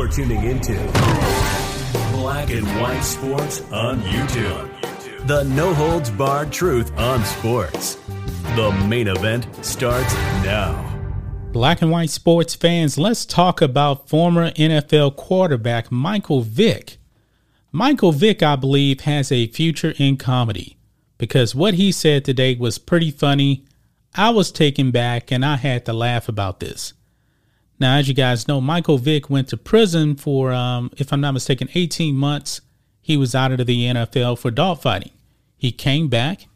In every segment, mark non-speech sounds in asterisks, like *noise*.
You're tuning into Black and White Sports on YouTube. The no holds barred truth on sports. The main event starts now. Black and white sports fans, let's talk about former NFL quarterback Michael Vick. Michael Vick, I believe, has a future in comedy because what he said today was pretty funny. I was taken back and I had to laugh about this. Now, as you guys know, Michael Vick went to prison for, um, if I'm not mistaken, 18 months. He was out of the NFL for dogfighting. He came back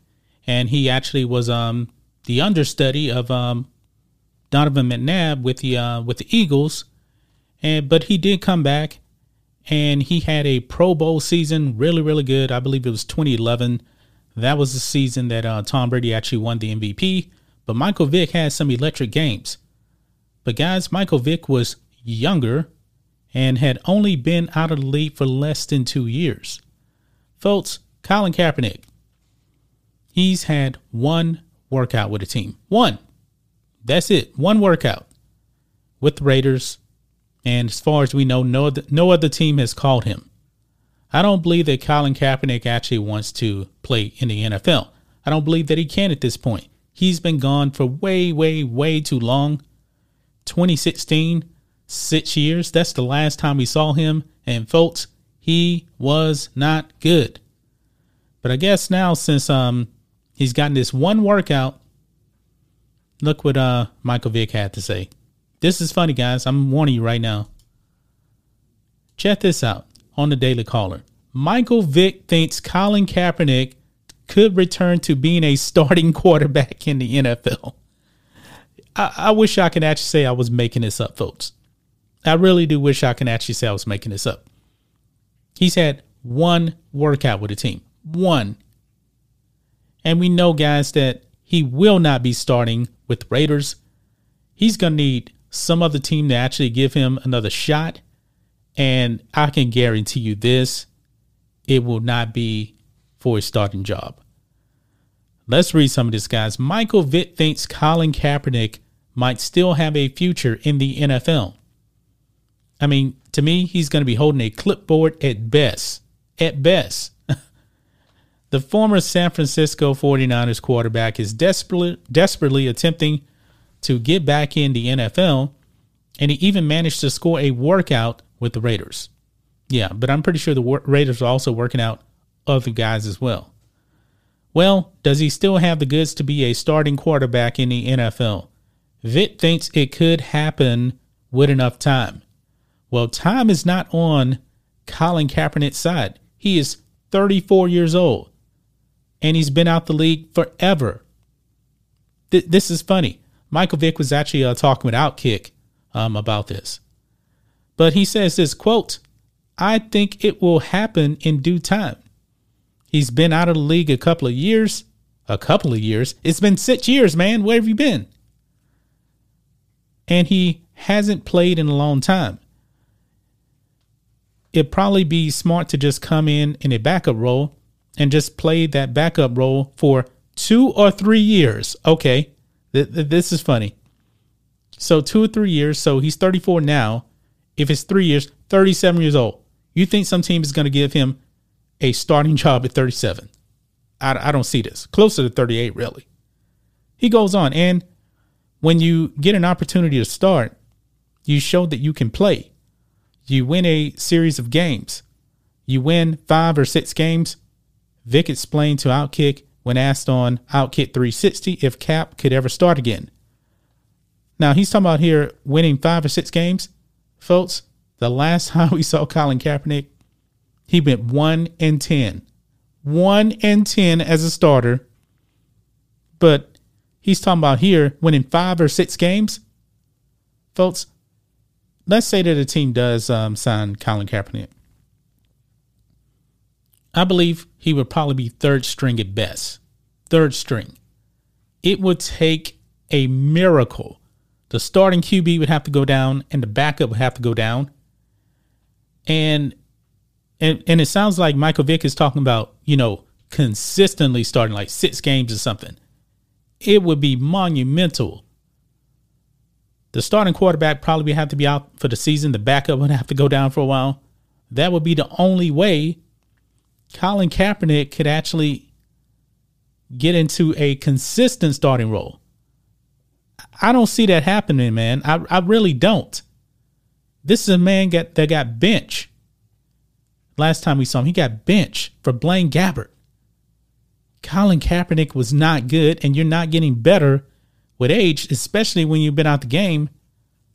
and he actually was um, the understudy of um, Donovan McNabb with the uh, with the Eagles, and but he did come back, and he had a Pro Bowl season, really really good. I believe it was 2011. That was the season that uh, Tom Brady actually won the MVP. But Michael Vick had some electric games. But guys, Michael Vick was younger and had only been out of the league for less than two years. Folks, Colin Kaepernick, he's had one workout with a team. One. That's it. One workout with the Raiders. And as far as we know, no, no other team has called him. I don't believe that Colin Kaepernick actually wants to play in the NFL. I don't believe that he can at this point. He's been gone for way, way, way too long. 2016, six years. That's the last time we saw him. And folks, he was not good. But I guess now since um he's gotten this one workout, look what uh Michael Vick had to say. This is funny, guys. I'm warning you right now. Check this out on the Daily Caller. Michael Vick thinks Colin Kaepernick could return to being a starting *laughs* quarterback in the NFL. I, I wish I could actually say I was making this up, folks. I really do wish I could actually say I was making this up. He's had one workout with the team. One. And we know, guys, that he will not be starting with Raiders. He's going to need some other team to actually give him another shot. And I can guarantee you this it will not be for a starting job. Let's read some of this, guys. Michael Vick thinks Colin Kaepernick might still have a future in the NFL. I mean, to me, he's going to be holding a clipboard at best. At best. *laughs* the former San Francisco 49ers quarterback is desperately, desperately attempting to get back in the NFL, and he even managed to score a workout with the Raiders. Yeah, but I'm pretty sure the Raiders are also working out other guys as well. Well, does he still have the goods to be a starting quarterback in the NFL? Vick thinks it could happen with enough time. Well, time is not on Colin Kaepernick's side. He is 34 years old and he's been out the league forever. Th- this is funny. Michael Vick was actually uh, talking with Outkick um, about this. But he says this quote, I think it will happen in due time. He's been out of the league a couple of years. A couple of years. It's been six years, man. Where have you been? And he hasn't played in a long time. It'd probably be smart to just come in in a backup role and just play that backup role for two or three years. Okay, th- th- this is funny. So, two or three years. So, he's 34 now. If it's three years, 37 years old. You think some team is going to give him a starting job at 37? I, I don't see this. Closer to 38, really. He goes on, and when you get an opportunity to start, you show that you can play. You win a series of games. You win five or six games. Vick explained to Outkick when asked on Outkick 360 if Cap could ever start again. Now he's talking about here winning five or six games. Folks, the last *laughs* time we saw Colin Kaepernick, he went one and ten. One and ten as a starter. But he's talking about here winning five or six games. Folks, let's say that a team does um, sign Colin Kaepernick. I believe he would probably be third string at best. Third string. It would take a miracle. The starting QB would have to go down and the backup would have to go down. And and and it sounds like Michael Vick is talking about, you know, consistently starting like six games or something. It would be monumental. The starting quarterback probably would have to be out for the season. The backup would have to go down for a while. That would be the only way Colin Kaepernick could actually get into a consistent starting role. I don't see that happening, man. I, I really don't. This is a man get, that got bench. Last time we saw him, he got bench for Blaine Gabbert. Colin Kaepernick was not good, and you're not getting better with age, especially when you've been out the game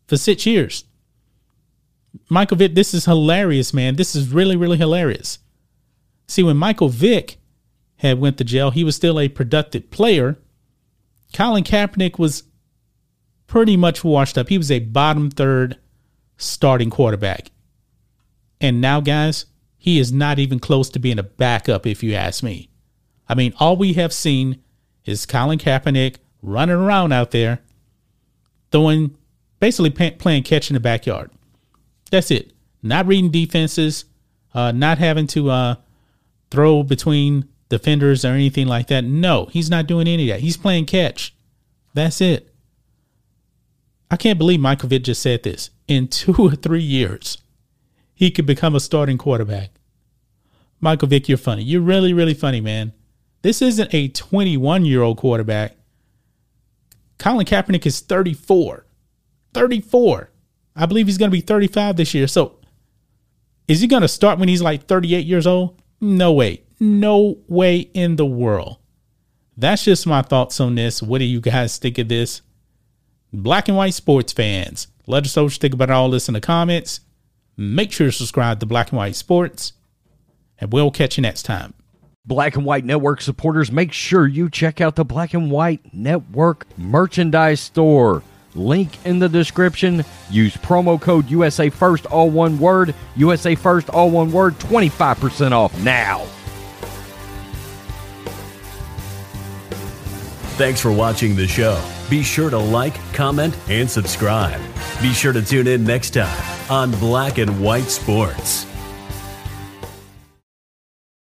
for six years. Michael Vick, this is hilarious, man. This is really, really hilarious. See, when Michael Vick had went to jail, he was still a productive player. Colin Kaepernick was pretty much washed up. He was a bottom third starting quarterback. And now, guys, he is not even close to being a backup, if you ask me. I mean, all we have seen is Colin Kaepernick running around out there, throwing, basically playing catch in the backyard. That's it. Not reading defenses, uh, not having to uh, throw between defenders or anything like that. No, he's not doing any of that. He's playing catch. That's it. I can't believe Michael Vick just said this. In two or three years, he could become a starting quarterback. Michael Vick, you're funny. You're really, really funny, man. This isn't a 21 year old quarterback. Colin Kaepernick is 34. 34. I believe he's going to be 35 this year. So is he going to start when he's like 38 years old? No way. No way in the world. That's just my thoughts on this. What do you guys think of this? Black and white sports fans, let us know what you think about all this in the comments. Make sure to subscribe to Black and White Sports, and we'll catch you next time. Black and White Network supporters, make sure you check out the Black and White Network merchandise store. Link in the description. Use promo code USA First, all one word. USA First, all one word. 25% off now. Thanks for watching the show. Be sure to like, comment, and subscribe. Be sure to tune in next time on Black and White Sports.